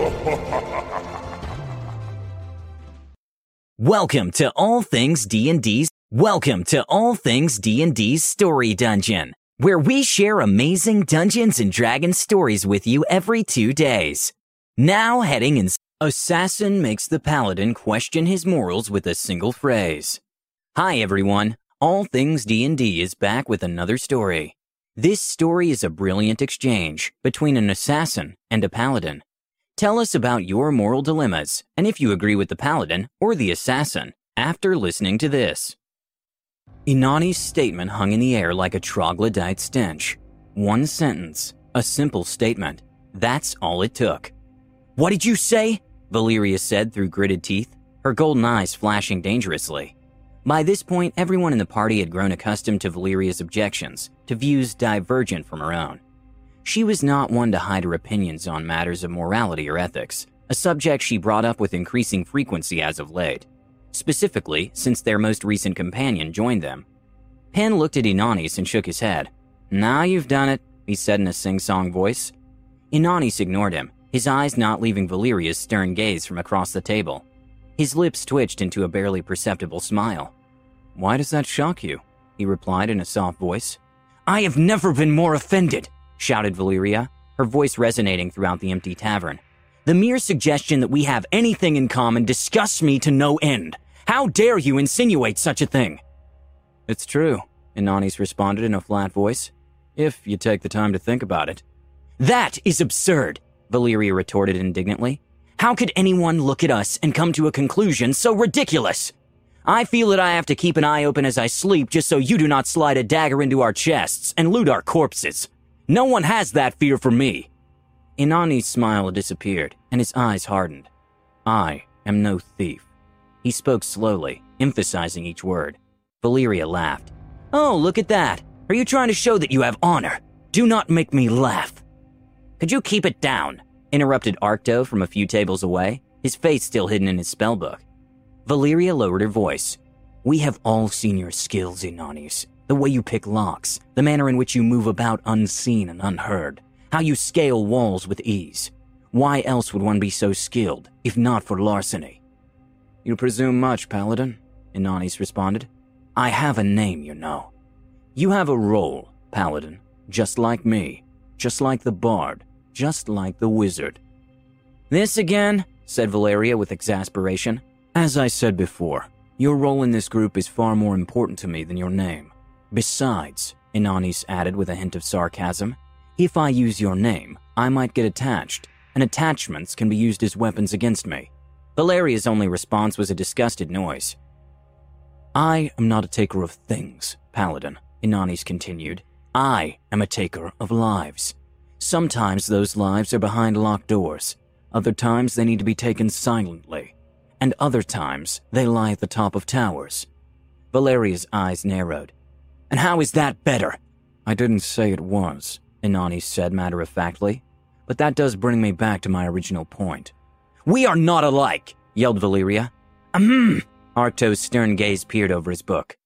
Welcome to All Things D&D's Welcome to All Things D&D's Story Dungeon, where we share amazing Dungeons and Dragons stories with you every 2 days. Now heading in Assassin makes the paladin question his morals with a single phrase. Hi everyone. All Things D&D is back with another story. This story is a brilliant exchange between an assassin and a paladin. Tell us about your moral dilemmas and if you agree with the paladin or the assassin after listening to this. Inanis' statement hung in the air like a troglodyte stench. One sentence, a simple statement. That's all it took. What did you say? Valeria said through gritted teeth, her golden eyes flashing dangerously. By this point, everyone in the party had grown accustomed to Valeria's objections, to views divergent from her own. She was not one to hide her opinions on matters of morality or ethics, a subject she brought up with increasing frequency as of late, specifically since their most recent companion joined them. Penn looked at Inanis and shook his head. Now you've done it, he said in a sing song voice. Inanis ignored him, his eyes not leaving Valeria's stern gaze from across the table. His lips twitched into a barely perceptible smile. Why does that shock you? He replied in a soft voice. I have never been more offended, shouted Valeria, her voice resonating throughout the empty tavern. The mere suggestion that we have anything in common disgusts me to no end. How dare you insinuate such a thing? It's true, Inanis responded in a flat voice. If you take the time to think about it. That is absurd, Valeria retorted indignantly. How could anyone look at us and come to a conclusion so ridiculous? I feel that I have to keep an eye open as I sleep just so you do not slide a dagger into our chests and loot our corpses. No one has that fear for me. Inanis' smile disappeared and his eyes hardened. I am no thief. He spoke slowly, emphasizing each word. Valeria laughed. Oh, look at that. Are you trying to show that you have honor? Do not make me laugh. Could you keep it down? interrupted Arcto from a few tables away, his face still hidden in his spellbook. Valeria lowered her voice. We have all seen your skills, Inanis. The way you pick locks, the manner in which you move about unseen and unheard, how you scale walls with ease. Why else would one be so skilled, if not for larceny? You presume much, Paladin, Inanis responded. I have a name, you know. You have a role, Paladin, just like me, just like the Bard, just like the wizard. This again? said Valeria with exasperation. As I said before, your role in this group is far more important to me than your name. Besides, Inanis added with a hint of sarcasm, if I use your name, I might get attached, and attachments can be used as weapons against me. Valeria's only response was a disgusted noise. I am not a taker of things, Paladin, Inanis continued. I am a taker of lives. Sometimes those lives are behind locked doors, other times they need to be taken silently, and other times they lie at the top of towers. Valeria's eyes narrowed. And how is that better? I didn't say it was, Inani said matter of factly, but that does bring me back to my original point. We are not alike, yelled Valeria. Ahem. Arcto's stern gaze peered over his book.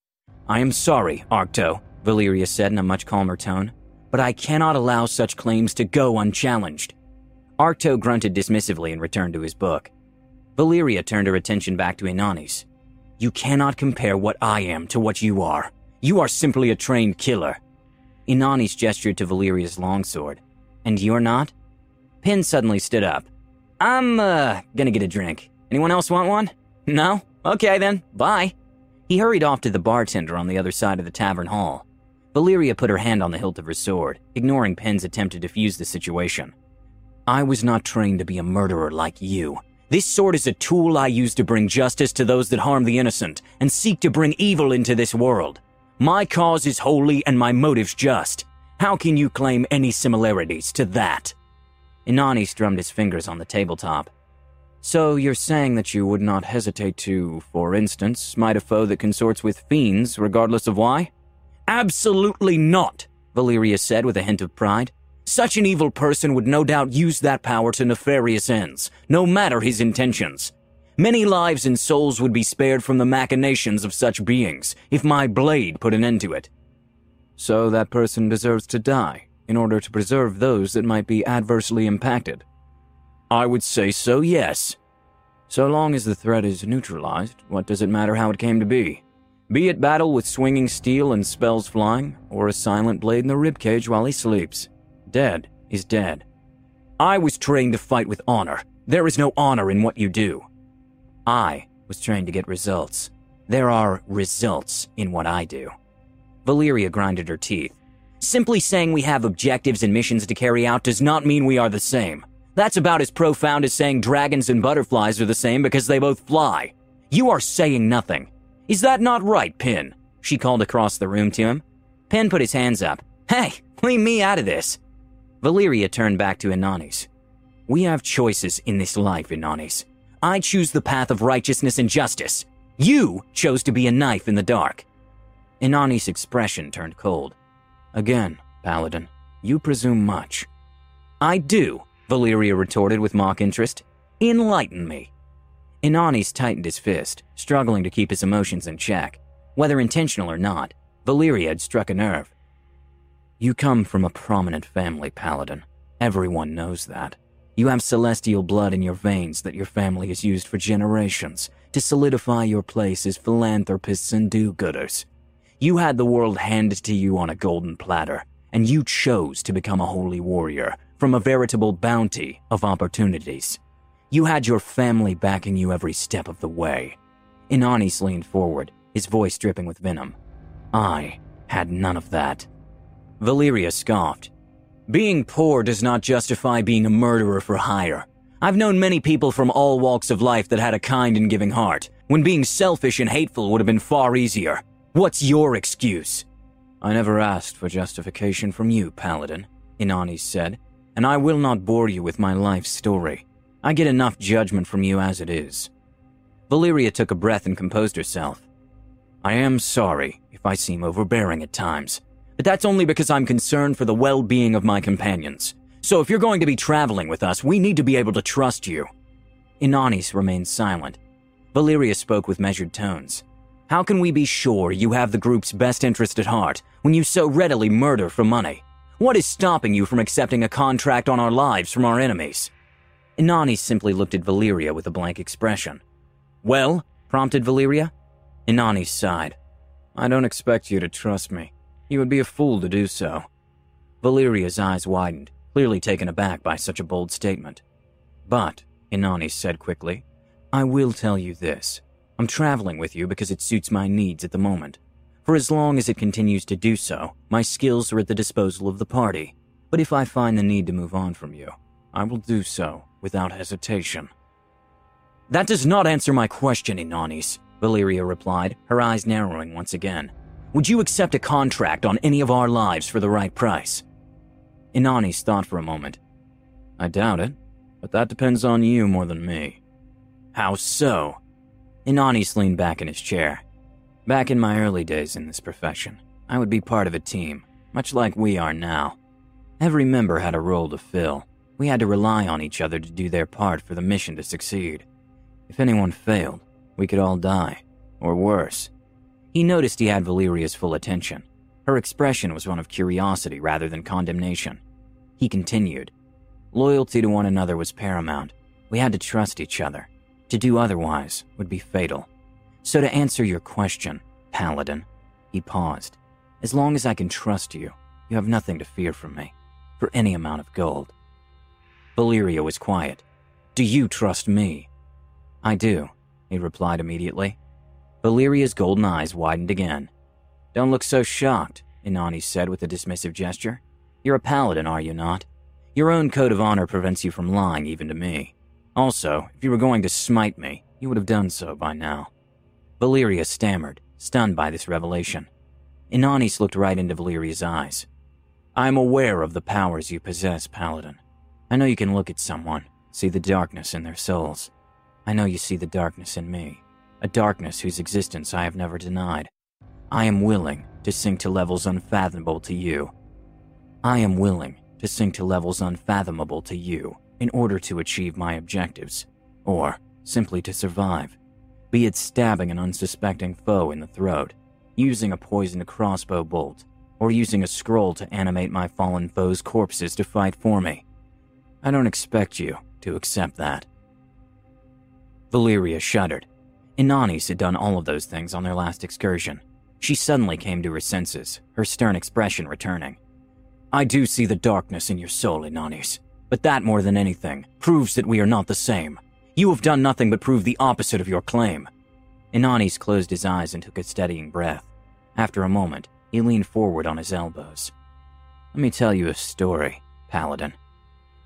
I am sorry, Arcto, Valeria said in a much calmer tone but I cannot allow such claims to go unchallenged. Arcto grunted dismissively and returned to his book. Valeria turned her attention back to Inanis. You cannot compare what I am to what you are. You are simply a trained killer. Inanis gestured to Valeria's longsword. And you're not? Pin suddenly stood up. I'm, uh, gonna get a drink. Anyone else want one? No? Okay then, bye. He hurried off to the bartender on the other side of the tavern hall. Valeria put her hand on the hilt of her sword, ignoring Penn's attempt to defuse the situation. I was not trained to be a murderer like you. This sword is a tool I use to bring justice to those that harm the innocent and seek to bring evil into this world. My cause is holy and my motives just. How can you claim any similarities to that? Inani strummed his fingers on the tabletop. So you're saying that you would not hesitate to, for instance, smite a foe that consorts with fiends, regardless of why? Absolutely not, Valeria said with a hint of pride. Such an evil person would no doubt use that power to nefarious ends, no matter his intentions. Many lives and souls would be spared from the machinations of such beings if my blade put an end to it. So that person deserves to die in order to preserve those that might be adversely impacted. I would say so, yes. So long as the threat is neutralized, what does it matter how it came to be? Be it battle with swinging steel and spells flying, or a silent blade in the ribcage while he sleeps. Dead is dead. I was trained to fight with honor. There is no honor in what you do. I was trained to get results. There are results in what I do. Valeria grinded her teeth. Simply saying we have objectives and missions to carry out does not mean we are the same. That's about as profound as saying dragons and butterflies are the same because they both fly. You are saying nothing. Is that not right, Pin? She called across the room to him. Pin put his hands up. Hey, leave me out of this. Valeria turned back to Inanis. We have choices in this life, Inanis. I choose the path of righteousness and justice. You chose to be a knife in the dark. Inanis' expression turned cold. Again, Paladin, you presume much. I do, Valeria retorted with mock interest. Enlighten me. Inanis tightened his fist, struggling to keep his emotions in check. Whether intentional or not, Valeria had struck a nerve. You come from a prominent family, Paladin. Everyone knows that. You have celestial blood in your veins that your family has used for generations to solidify your place as philanthropists and do gooders. You had the world handed to you on a golden platter, and you chose to become a holy warrior from a veritable bounty of opportunities. You had your family backing you every step of the way. Inanis leaned forward, his voice dripping with venom. I had none of that. Valeria scoffed. Being poor does not justify being a murderer for hire. I've known many people from all walks of life that had a kind and giving heart, when being selfish and hateful would have been far easier. What's your excuse? I never asked for justification from you, Paladin, Inani said, and I will not bore you with my life story. I get enough judgment from you as it is. Valeria took a breath and composed herself. I am sorry if I seem overbearing at times, but that's only because I'm concerned for the well being of my companions. So if you're going to be traveling with us, we need to be able to trust you. Inanis remained silent. Valeria spoke with measured tones. How can we be sure you have the group's best interest at heart when you so readily murder for money? What is stopping you from accepting a contract on our lives from our enemies? Inani simply looked at Valeria with a blank expression. Well? prompted Valeria. Inani sighed. I don't expect you to trust me. You would be a fool to do so. Valeria's eyes widened, clearly taken aback by such a bold statement. But, Inani said quickly, I will tell you this. I'm traveling with you because it suits my needs at the moment. For as long as it continues to do so, my skills are at the disposal of the party. But if I find the need to move on from you, I will do so without hesitation. That does not answer my question, Inanis, Valeria replied, her eyes narrowing once again. Would you accept a contract on any of our lives for the right price? Inanis thought for a moment. I doubt it, but that depends on you more than me. How so? Inanis leaned back in his chair. Back in my early days in this profession, I would be part of a team, much like we are now. Every member had a role to fill, we had to rely on each other to do their part for the mission to succeed. If anyone failed, we could all die, or worse. He noticed he had Valeria's full attention. Her expression was one of curiosity rather than condemnation. He continued Loyalty to one another was paramount. We had to trust each other. To do otherwise would be fatal. So, to answer your question, Paladin, he paused. As long as I can trust you, you have nothing to fear from me, for any amount of gold. Valeria was quiet. Do you trust me? I do, he replied immediately. Valeria's golden eyes widened again. Don't look so shocked, Inani said with a dismissive gesture. You're a paladin, are you not? Your own code of honor prevents you from lying even to me. Also, if you were going to smite me, you would have done so by now. Valeria stammered, stunned by this revelation. Inanis looked right into Valeria's eyes. I am aware of the powers you possess, Paladin. I know you can look at someone, see the darkness in their souls. I know you see the darkness in me, a darkness whose existence I have never denied. I am willing to sink to levels unfathomable to you. I am willing to sink to levels unfathomable to you in order to achieve my objectives, or simply to survive. Be it stabbing an unsuspecting foe in the throat, using a poisoned crossbow bolt, or using a scroll to animate my fallen foes' corpses to fight for me. I don't expect you to accept that. Valeria shuddered. Inanis had done all of those things on their last excursion. She suddenly came to her senses, her stern expression returning. I do see the darkness in your soul, Inanis, but that more than anything proves that we are not the same. You have done nothing but prove the opposite of your claim. Inanis closed his eyes and took a steadying breath. After a moment, he leaned forward on his elbows. Let me tell you a story, Paladin.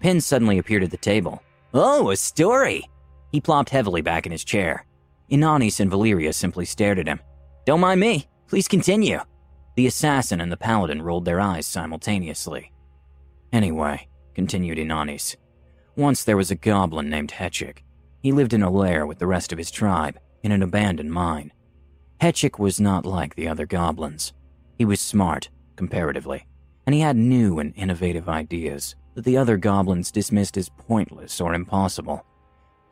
Pin suddenly appeared at the table. Oh, a story! He plopped heavily back in his chair. Inanis and Valeria simply stared at him. Don't mind me. Please continue. The assassin and the paladin rolled their eyes simultaneously. Anyway, continued Inanis, once there was a goblin named Hetchik. He lived in a lair with the rest of his tribe, in an abandoned mine. Hetchik was not like the other goblins. He was smart, comparatively, and he had new and innovative ideas that the other goblins dismissed as pointless or impossible.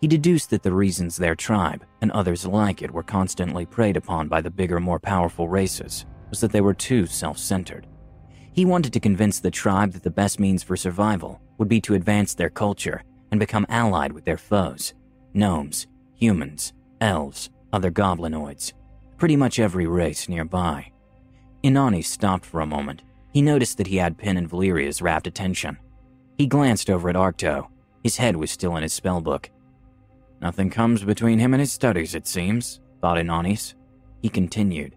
He deduced that the reasons their tribe and others like it were constantly preyed upon by the bigger, more powerful races was that they were too self centered. He wanted to convince the tribe that the best means for survival would be to advance their culture and become allied with their foes gnomes, humans, elves, other goblinoids, pretty much every race nearby. Inani stopped for a moment. He noticed that he had Pin and Valeria's rapt attention. He glanced over at Arcto. His head was still in his spellbook, Nothing comes between him and his studies, it seems, thought Inanis. He continued.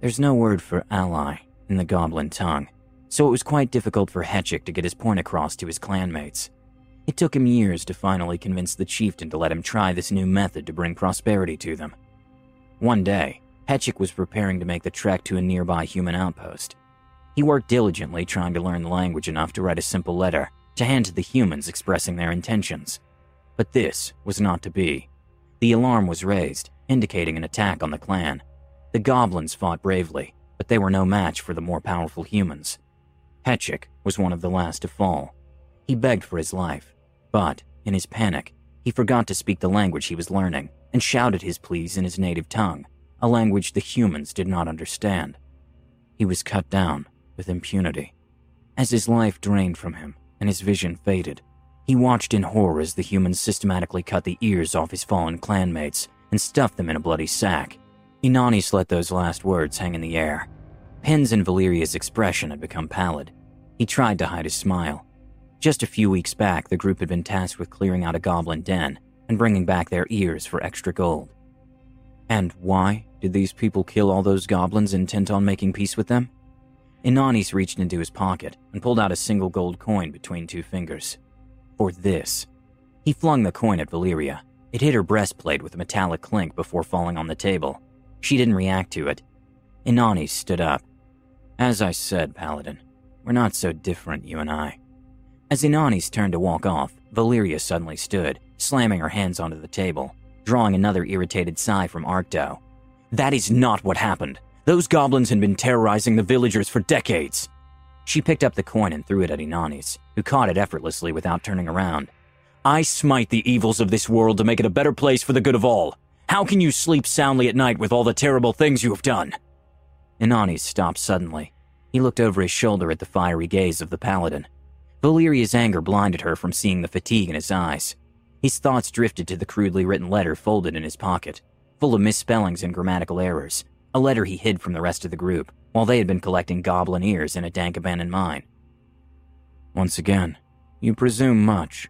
There's no word for ally in the goblin tongue, so it was quite difficult for Hetchik to get his point across to his clanmates. It took him years to finally convince the chieftain to let him try this new method to bring prosperity to them. One day, Hetchik was preparing to make the trek to a nearby human outpost. He worked diligently trying to learn the language enough to write a simple letter to hand to the humans expressing their intentions. But this was not to be. The alarm was raised, indicating an attack on the clan. The goblins fought bravely, but they were no match for the more powerful humans. Hetchik was one of the last to fall. He begged for his life, but, in his panic, he forgot to speak the language he was learning and shouted his pleas in his native tongue, a language the humans did not understand. He was cut down with impunity. As his life drained from him and his vision faded, he watched in horror as the humans systematically cut the ears off his fallen clanmates and stuffed them in a bloody sack. Inanis let those last words hang in the air. Pin's and Valeria's expression had become pallid. He tried to hide his smile. Just a few weeks back, the group had been tasked with clearing out a goblin den and bringing back their ears for extra gold. And why did these people kill all those goblins intent on making peace with them? Inanis reached into his pocket and pulled out a single gold coin between two fingers for this. He flung the coin at Valeria. It hit her breastplate with a metallic clink before falling on the table. She didn't react to it. Inani stood up. As I said, Paladin, we're not so different, you and I. As Inanis turned to walk off, Valeria suddenly stood, slamming her hands onto the table, drawing another irritated sigh from Arcto. That is not what happened. Those goblins had been terrorizing the villagers for decades. She picked up the coin and threw it at Inanis, who caught it effortlessly without turning around. I smite the evils of this world to make it a better place for the good of all. How can you sleep soundly at night with all the terrible things you have done? Inanis stopped suddenly. He looked over his shoulder at the fiery gaze of the paladin. Valeria's anger blinded her from seeing the fatigue in his eyes. His thoughts drifted to the crudely written letter folded in his pocket, full of misspellings and grammatical errors, a letter he hid from the rest of the group while they had been collecting goblin ears in a dank abandoned mine. Once again, you presume much.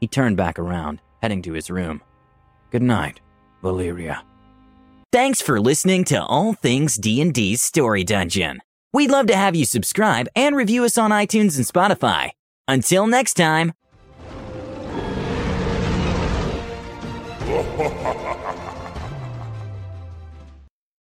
He turned back around, heading to his room. Good night, Valeria. Thanks for listening to All Things D&D's Story Dungeon. We'd love to have you subscribe and review us on iTunes and Spotify. Until next time.